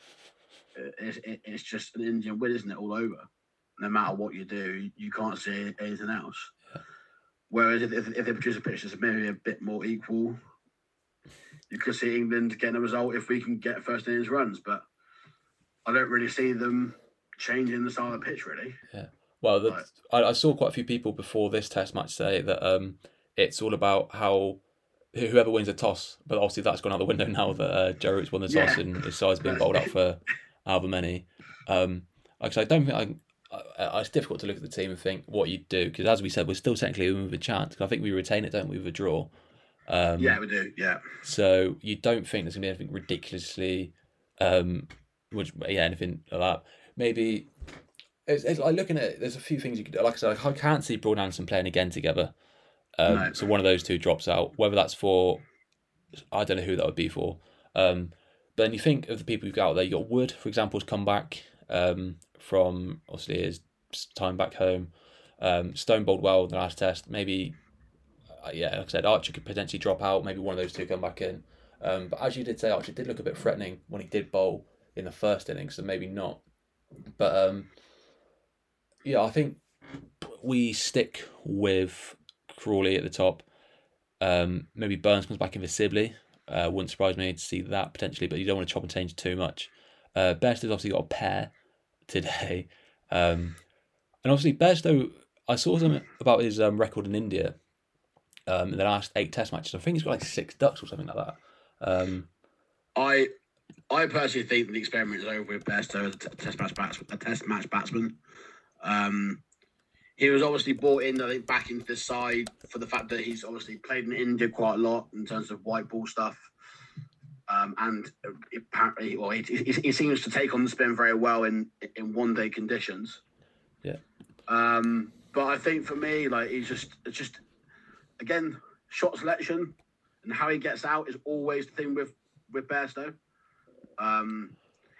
uh, it's, it, it's just an Indian win, isn't it? All over no matter what you do, you can't see anything else. Whereas if, if, if they produce a pitch that's maybe a bit more equal, you could see England getting a result if we can get first innings runs. But I don't really see them changing the style of the pitch, really. Yeah. Well, Right. I, I saw quite a few people before this test match say that um, it's all about how whoever wins a toss. But obviously, that's gone out the window now that uh, Joe Root's won the toss Yeah. and his side's been bowled out for however many. Um, like I don't think I. I, it's difficult to look at the team and think what you'd do because, as we said, we're still technically in with a chance. 'cause I think we retain it, don't we, with a draw. Um, yeah, we do. Yeah. so you don't think there's gonna be anything ridiculously, um, which yeah, anything like that. Maybe it's, it's like looking at. it, There's a few things you could. do. Like I said, I can't see Broad and Anderson playing again together. Um, No. So one of those two drops out. Whether that's for, I don't know who that would be for. Um, but then you think of the people you've got out there. You got Wood, for example, has come back um, from obviously his time back home. Um, Stone bowled well in the last test. Maybe yeah, like I said, Archer could potentially drop out. Maybe one of those two come back in. Um, but as you did say, Archer did look a bit threatening when he did bowl in the first innings, so maybe not. But um, yeah, I think we stick with Crawley at the top. Um, maybe Burns comes back in for Sibley. Uh, wouldn't surprise me to see that potentially, but you don't want to chop and change too much. Uh, Bess has obviously got a pair today. Um, and obviously, Bairstow, I saw something about his um, record in India um, in the last eight test matches. I think he's got like six ducks or something like that. Um, I I personally think the experiment is over with Bairstow as a test match bats- a test match batsman. Um, he was obviously brought in, I think, back into the side for the fact that he's obviously played in India quite a lot in terms of white ball stuff. Um, and apparently, well, he, he, he seems to take on the spin very well in in one day conditions. Yeah. Um, but I think for me, like he's just it's just again shot selection and how he gets out is always the thing with with Bairstow. Um,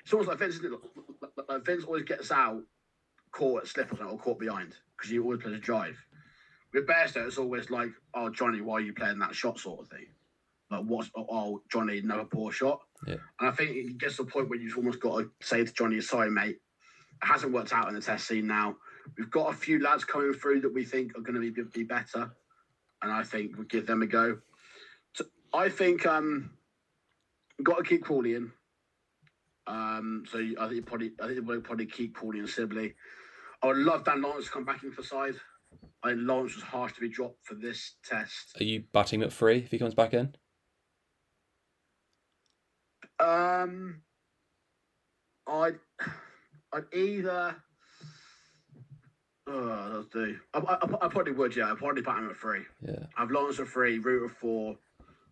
it's almost like Vince, isn't it? Like- Vince always gets out caught at slip or or caught behind because he always plays a drive. With Bairstow, it's always like, "Oh, Johnny, why are you playing that shot?" sort of thing. Like, what's oh, oh Johnny, another poor shot. Yeah. And I think it gets to the point where you've almost got to say to Johnny, sorry, mate, it hasn't worked out in the test scene now. We've got a few lads coming through that we think are going to be, be better. And I think we'll give them a go. So I think um got to keep Crawley in. Um, so I think you probably I think we'll probably keep Crawley and Sibley. I would love Dan Lawrence to come back in for side. I think Lawrence was harsh to be dropped for this test. Are you batting at three if he comes back in? Um, I'd, I'd either. Oh, that's do. I, I, I probably would, yeah. I'd probably put him at three. Yeah. I've Lawrence at three, Root at four,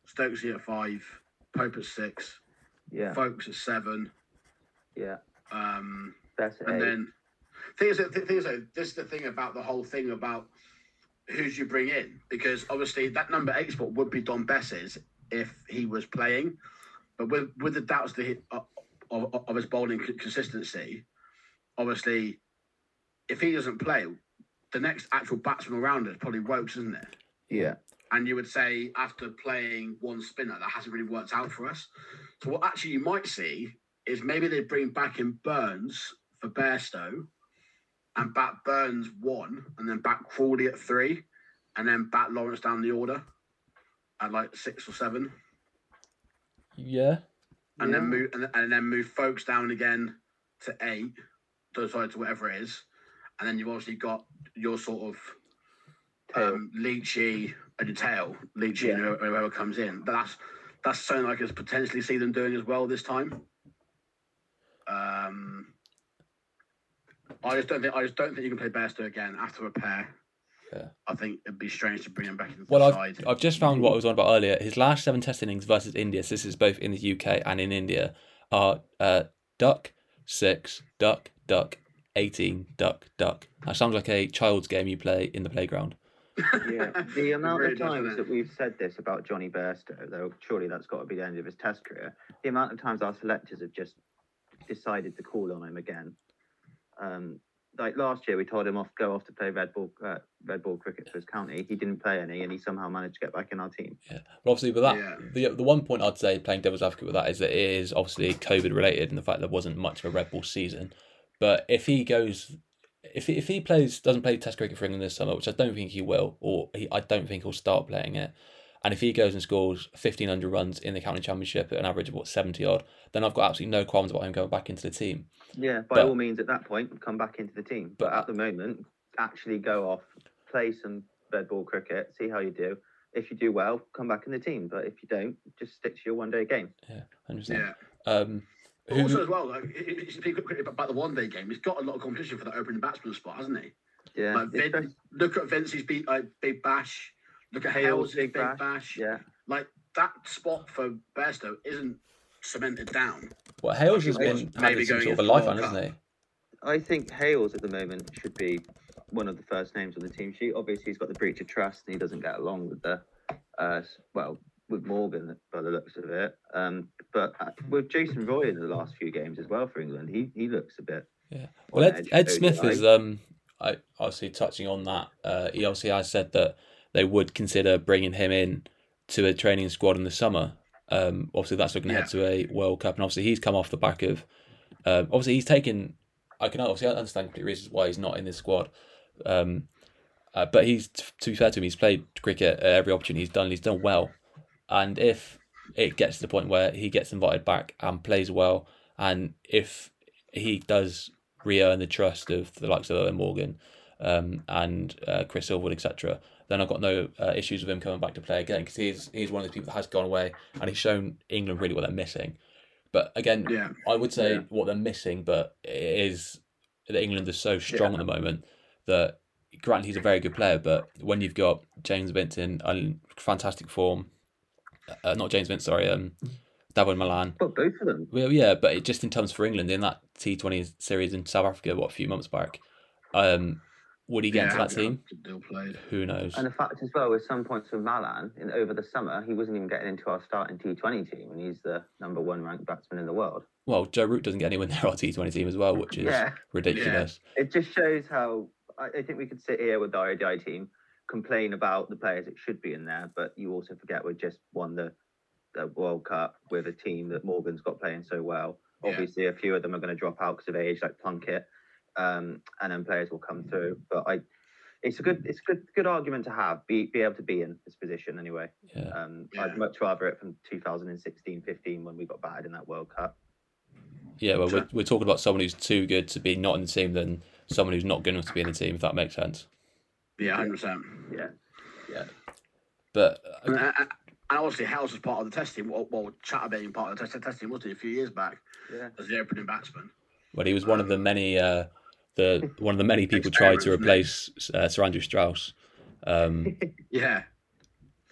Stokesy at five, Pope at six, Yeah, Foakes at seven. yeah. Um, That's and eight. then thing is, the thing is, this is the thing about the whole thing about who's you bring in because obviously that number eight spot would be Dom Bess's if he was playing, but with with the doubts that he, of, of, of his bowling consistency, obviously, if he doesn't play, the next actual batsman around is probably Woakes, isn't it? yeah, And you would say after playing one spinner, that hasn't really worked out for us. So what actually you might see is maybe they bring back in Burns for Bairstow and bat Burns one and then back Crawley at three and then bat Lawrence down the order at like six or seven Yeah. and Yeah. then move and, and then move Foakes down again to eight, to sorry to whatever it is, and then you've obviously got your sort of um, Leachy and your tail, Leachy Yeah. whoever, whoever comes in. But that's that's something I could potentially see them doing as well this time. Um, I just don't think I just don't think you can play Bairstow again after a pair. Yeah. I think it'd be strange to bring him back into Well, the I've, side. I've just found what I was on about earlier. His last seven test innings versus India, so this is both in the UK and in India, are uh, duck, six, duck, duck, 18, duck, duck. That sounds like a child's game you play in the playground. yeah. The amount really of times doesn't that we've said this about Johnny Bairstow, though surely that's got to be the end of his test career. The amount of times our selectors have just decided to call on him again. Um, like last year, we told him off go off to play red ball uh, red ball cricket for his county. He didn't play any, and he somehow managed to get back in our team. Yeah. But obviously, with that, Yeah. the, the one point I'd say, playing devil's advocate with that, is that it is obviously COVID related and the fact there wasn't much of a red ball season. But if he goes, if he, if he plays, doesn't play Test cricket for England this summer, which I don't think he will, or he, I don't think he'll start playing it. And if he goes and scores 1,500 runs in the county championship at an average of what 70 odd, then I've got absolutely no qualms about him going back into the team. Yeah, by But- all means, at that point, come back into the team. But at the moment, actually go off, play some red ball cricket, see how you do. If you do well, come back in the team. But if you don't, just stick to your one day game. Yeah, I understand. yeah. Um, who- also as well, like, it- it- quickly about the one day game. He's got a lot of competition for that opening batsman spot, hasn't he? Yeah, Like Vin, especially- look at Vincey's beat uh, big bash. Look at Hales' Hales' big big, bash, bash. yeah. Like that spot for Bairstow isn't cemented down. well, Hales has been maybe some going sort of a into the lifeline, World hasn't he? I think Hales at the moment should be one of the first names on the team sheet. Obviously, he's got the breach of trust and he doesn't get along with the, uh, well, with Morgan by the looks of it. Um, but uh, with Jason Roy in the last few games as well for England, he he looks a bit. Yeah. Well, Ed, Ed Smith ODI. is um, I obviously touching on that. Uh, he obviously has said that they would consider bringing him in to a training squad in the summer. Um, obviously that's looking ahead to a World Cup, and obviously he's come off the back of. Um, obviously he's taken. I can obviously understand the reasons why he's not in this squad. Um, uh, but he's to be fair to him, he's played cricket at every opportunity he's done. He's done well, and if it gets to the point where he gets invited back and plays well, and if he does re-earn the trust of the likes of Eoin Morgan um, and uh, Chris Silverwood, etc., then I've got no uh, issues with him coming back to play again because he's he's one of those people that has gone away and he's shown England really what they're missing. But again, Yeah. I would say Yeah. what they're missing, but it is that England is so strong at the moment that granted he's a very good player, but when you've got James Vinton in fantastic form, uh, not James Vinton, sorry, um, Dawid Malan. But both of them. Well, yeah, but it just in terms for England in that T20 series in South Africa, what a few months back, um, would he get into that team? Who knows? And the fact as well, with some points with Malan in over the summer, he wasn't even getting into our starting T20 team, and he's the number one ranked batsman in the world. Well, Joe Root doesn't get anywhere near our T20 team as well, which is Yeah. ridiculous. It just shows how I, I think we could sit here with the RODI team, complain about the players that should be in there, but you also forget we just won the a World Cup with a team that Morgan's got playing so well. Yeah. Obviously, a few of them are going to drop out because of age, like Plunkett, um, and then players will come through. But I, it's a good, it's a good, good argument to have. Be be able to be in this position anyway. Yeah. Um, Yeah. I'd much rather it from 2016, 15 when we got battered in that World Cup. Yeah, well, we're, we're talking about someone who's too good to be not in the team than someone who's not good enough to be in the team, if that makes sense. Yeah, hundred percent. Yeah. Yeah. But uh, And, and, and obviously, House was part of the testing. Well, well Chatter being part of the test, testing wasn't he a few years back Yeah. as the opening batsman. well, he was one of the many, uh, the one of the many people tried to replace uh, Sir Andrew Strauss. Um, Yeah,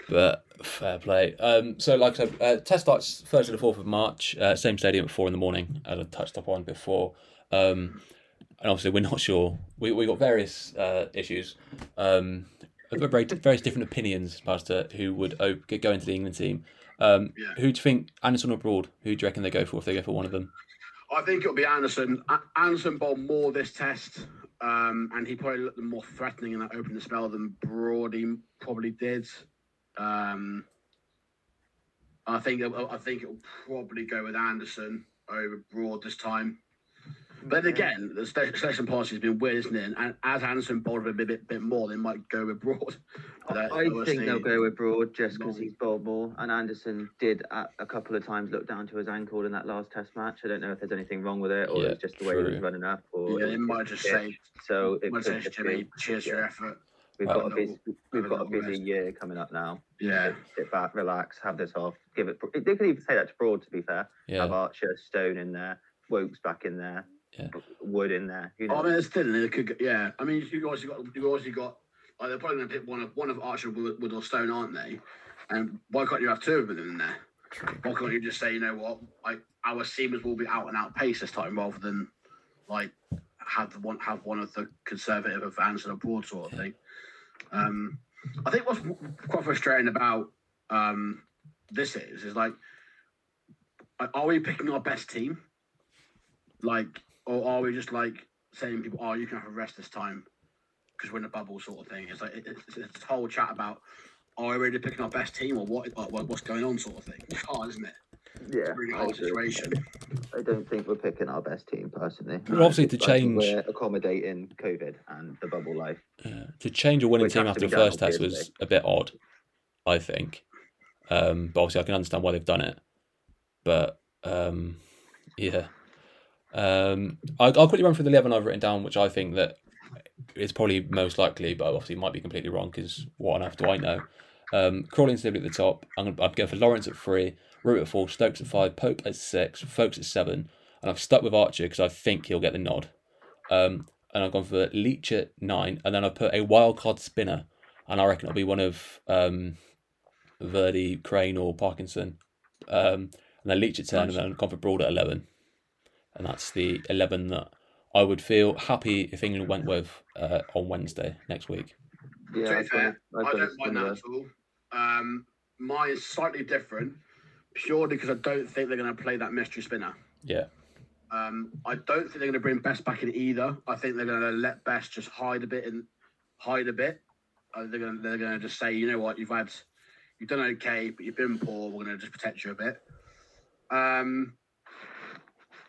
but fair play. Um, so, like I said, uh, test starts Thursday the fourth of March, uh, same stadium at four in the morning, as I touched upon before. Um, and obviously, we're not sure. We we got various uh, issues, um, very various different opinions as to who would op- go into the England team. Um, Yeah. Who do you think Anderson or Broad? Who do you reckon they go for if they go for one of them? I think it'll be Anderson. Anderson bowled more this test, um, and he probably looked more threatening in that opening spell than Brody probably did. Um, I think I think it'll probably go with Anderson over Broad this time. But again, the sta- selection policy has been weird, isn't it? And as Anderson bowled a bit, bit, bit more, they might go with Broad. But I think they'll go with Broad just because he's bowled more. And Anderson did at a couple of times look down to his ankle in that last Test match. I don't know if there's anything wrong with it or Yeah, it's just the way he was running up. Or Yeah, it they might just just say, so. It might could say, Jimmy, cheers for your effort. we've Well, got a busy, we've got a busy year coming up now. Yeah. Sit back, relax, have this off. Give it. They could even say that to Broad. To be fair, Yeah, have Archer, Stone in there, Woakes back in there, Yeah. Wood in there. Who Oh, I knows? mean, it's still they could. Yeah, I mean, you also got you also got. Like, they're probably going to pick one of one of Archer, Wood, Wood or Stone, aren't they? And why can't you have two of them in there? Why can't you just say, you know what, like our seamers will be out and out pace this time, rather than like have the one have one of the conservative of Anderson abroad sort of thing. Um, I think what's quite frustrating about um, this is is like, are we picking our best team? Like, or are we just like saying people, "Oh, you can have a rest this time because we're in a bubble," sort of thing? It's like it's, it's this whole chat about, "Are we really picking our best team, or what? Or what- what's going on?" Sort of thing. It's hard, isn't it? It's yeah, a really I hard agree. situation. I don't think we're picking our best team personally. Well, obviously to I think change- we're accommodating COVID and the bubble life. Yeah. to change a winning Which team after the first test was a bit odd, I think. Um, but obviously, I can understand why they've done it. But um, yeah, um, I, I'll quickly run through the eleven I've written down, which I think that is probably most likely, but obviously might be completely wrong because what on earth do I know? Um, Crawley and Sibley at the top. I'm gonna I'm going for Lawrence at three, Root at four, Stokes at five, Pope at six, Foakes at seven, and I've stuck with Archer because I think he'll get the nod. Um, and I've gone for Leach at nine, and then I've put a wild card spinner, and I reckon it'll be one of um, Virdi, Crane, or Parkinson. Um, and then Leach at ten, and then I've gone for Broad at eleven, and that's the eleven that I would feel happy if England went with uh, on Wednesday next week. Yeah, to be I've fair, I've I don't mind that at all. Um, mine is slightly different, purely because I don't think they're going to play that mystery spinner. Yeah, Um, I don't think they're going to bring Bess back in either. I think they're going to let Bess just hide a bit and hide a bit. Uh, they're going to they're going to just say, you know what, you've had, you've done okay, but you've been poor. We're going to just protect you a bit. Um,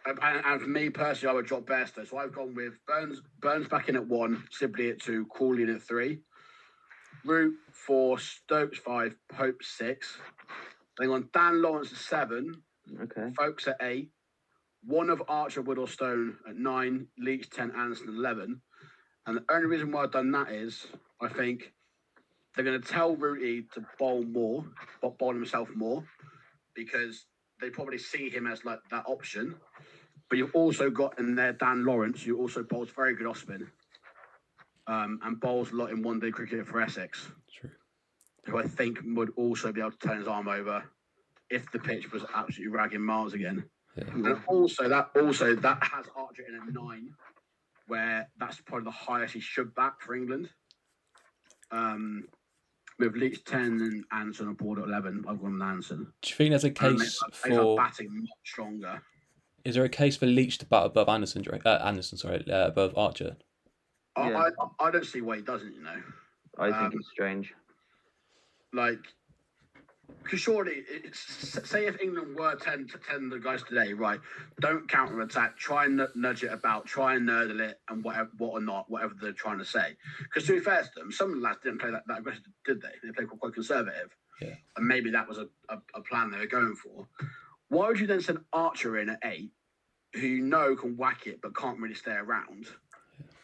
and, and for me personally, I would drop Bess though. So I've gone with Burns Burns back in at one, Sibley at two, Crawley in at three, Root four, Stokes five, Pope six. Then on Dan Lawrence at seven, Okay. Foakes at eight, one of Archer, Wood or Stone at nine, Leach 10, Anderson 11. And the only reason why I've done that is I think they're going to tell Rooty to bowl more, but bowl himself more, because they probably see him as like that option. But you've also got in there Dan Lawrence, who also bowls very good off spin um, and bowls a lot in one day cricket for Essex true. who I think would also be able to turn his arm over if the pitch was absolutely ragging miles again. Yeah. And also that also that has Archer in a nine, where that's probably the highest he should back for England. Um, with Leach ten and Anson on board at eleven, I've gone Anson. Do you think there's a case they for? batting much stronger. Is there a case for Leach to bat above Anderson? do you reckon- Uh, Anderson, sorry, uh, above Archer. I, Yeah. I, I don't see why he doesn't. You know, I think Um, it's strange. like because surely, it's, say if England were 10 to 10 the guys today, right? Don't counter attack, try and nudge it about, try and nurdle it, and whatever, what or not, whatever they're trying to say. Because to be fair to them, some of the lads didn't play that, that aggressive, did they? They played quite conservative. Yeah. And maybe that was a, a, a plan they were going for. Why would you then send Archer in at eight, who you know can whack it but can't really stay around?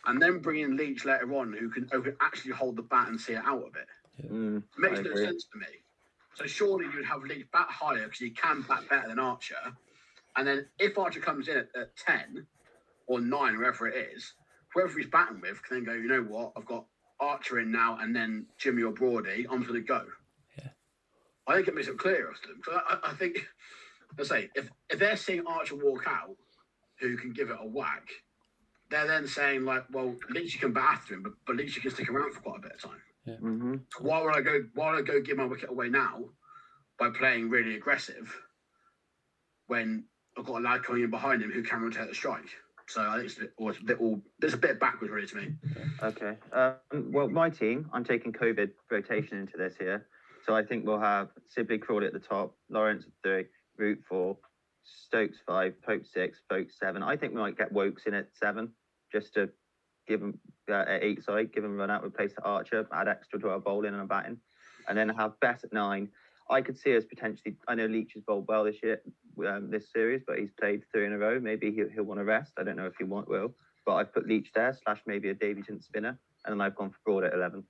And then bring in Leach later on, who can, who can actually hold the bat and see it out a bit. Mm, Makes no sense to me. So surely you'd have Leach bat higher because he can bat better than Archer. And then if Archer comes in at, at 10 or 9, wherever it is, whoever he's batting with can then go, you know what, I've got Archer in now and then Jimmy or Brody, I'm going to go. Yeah. I think it makes it clearer to them. So I, I think, let's say, if, if they're seeing Archer walk out, who can give it a whack, they're then saying, like, well, Leach can bat after him, but, but Leach can stick around for quite a bit of time hmm why would I go? Why would I go give my wicket away now by playing really aggressive when I've got a lad coming in behind him who can rotate the strike? So I think it's a bit, or it's a bit all, it's a bit backwards really to me. Okay. Um, well, my team, I'm taking COVID rotation into this here. So I think we'll have Sibley Crawley at the top, Lawrence at three, Root four, Stokes five, Pope six, Pope seven. I think we might get Woakes in at seven, just to give him uh, at eight side, give him a run out, replace the Archer, add extra to our bowling and our batting, and then have Bess at nine. I could see us potentially. I know Leach has bowled well this year, um, this series, but he's played three in a row. Maybe he'll, he'll want to rest. I don't know if he want will, but I've put Leach there slash maybe a Davy Jones spinner, and then I've gone for Broad at eleven.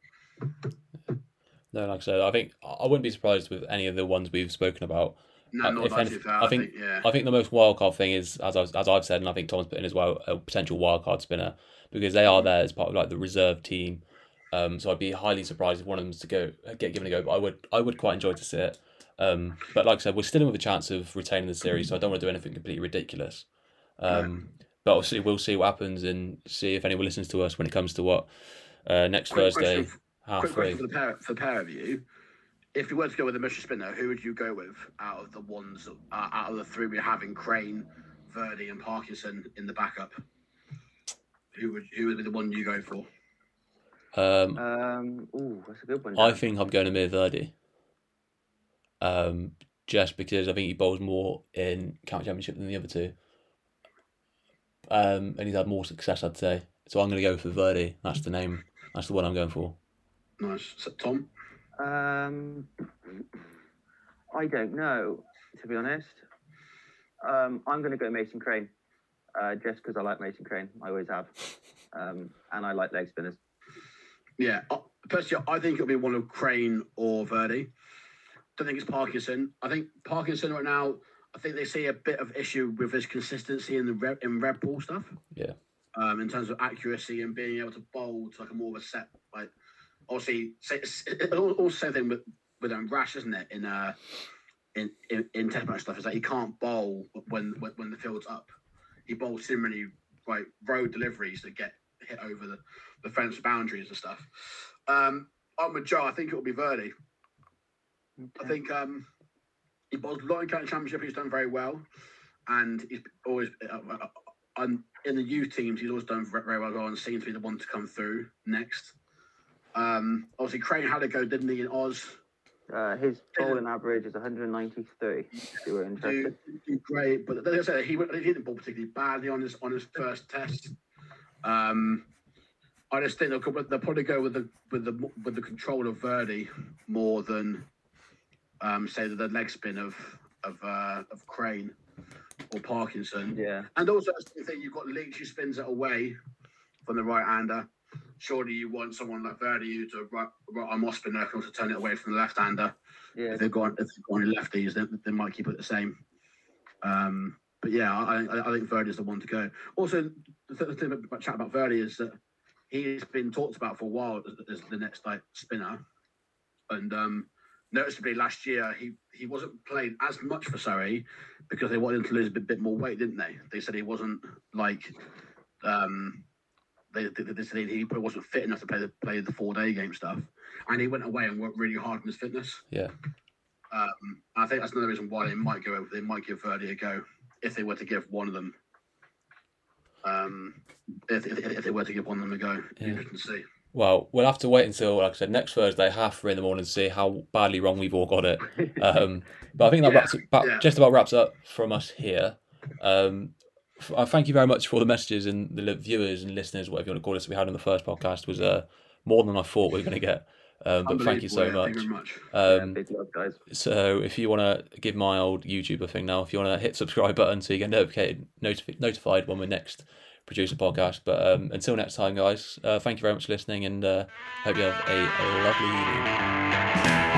No, like I said, I think I wouldn't be surprised with any of the ones we've spoken about. No, Uh, not if that any- too fair. I I think- think, yeah. I think the most wildcard thing is, as I've, as I've said, and I think Tom's put in as well, a potential wildcard spinner because they are there as part of like the reserve team. Um, so I'd be highly surprised if one of them to go get given a go. But I would I would quite enjoy to see it. Um, but like I said, we're still in with a chance of retaining the series, so I don't want to do anything completely ridiculous. Um, but obviously, we'll see what happens and see if anyone listens to us when it comes to what uh, next Quick Thursday, question, half quick three. question for the pair for the pair of you. If you were to go with a mystery spinner, who would you go with out of the ones uh, out of the three we have in Crane, Virdi, and Parkinson in the backup? Who would who would be the one you go for? Um, Um, ooh, that's a good one. I think I'm going to Amar Virdi. Um, just because I think he bowls more in county championship than the other two. Um, and he's had more success, I'd say. So I'm going to go for Virdi. That's the name. That's the one I'm going for. Nice, So, Tom. Um, I don't know, to be honest. Um, I'm going to go Mason Crane, uh, just because I like Mason Crane. I always have, um, and I like leg spinners. Yeah, uh, personally, I think it'll be one of Crane or Virdi. Don't think it's Parkinson. I think Parkinson right now. I think they see a bit of issue with his consistency in the red, in red ball stuff. Yeah. Um, in terms of accuracy and being able to bowl to like a more of a set, like obviously, same thing with with um, Rash, isn't it? In uh, in in, in test match stuff, is that he can't bowl when, when when the field's up. He bowls too many like road deliveries that get hit over the the fence boundaries and stuff. Um, I'm with Joe. I think it will be Virdi. I think um, he bowls in county championship. He's done very well, and he's always uh, uh, in the youth teams. He's always done very well. And seems to be the one to come through next. Um, obviously, Crane had a go, didn't he, in Oz? Uh, his bowling average is 193. If you were interested. do great, but like I said, he, he didn't bowl particularly badly on his on his first test. Um, I just think they'll, they'll probably go with the with the with the control of Virdi more than um, say the leg spin of of uh, of Crane or Parkinson. Yeah. And also, I think you've got Leach who spins it away from the right hander. Surely you want someone like Virdi to right, right arm off spinner can also turn it away from the left hander. Yeah. If they've got if they've got any lefties, they, they might keep it the same. Um, but yeah, I, I, I think Virdi is the one to go. Also, the th- thing about chat about Virdi is that he's been talked about for a while as, as the next like spinner, and um, noticeably last year he he wasn't playing as much for Surrey because they wanted him to lose a bit, bit more weight, didn't they? They said he wasn't like um, they, they, they said he probably wasn't fit enough to play the play the four day game stuff, and he went away and worked really hard on his fitness. Yeah. Um, I think that's another reason why they might go. They might give Virdi a go if they were to give one of them. Um, if, if, if they were to give one of them a go, Yeah. interesting to see. Well, we'll have to wait until, like I said, next Thursday, half three in the morning, to see how badly wrong we've all got it. Um, but I think that Yeah, wraps it, about, yeah. just about wraps up from us here. Um, f- I thank you very much for the messages and the viewers and listeners, whatever you want to call us, we had on the first podcast was uh, more than I thought we were going to get. Um, but thank you so yeah, much. Thank you very much. Yeah, Um, big love, guys. so if you want to give my old YouTuber thing now, if you want to hit subscribe button so you get notified notifi- notified when we next produce a podcast. But um, until next time, guys, uh, thank you very much for listening, and uh, hope you have a, a lovely evening.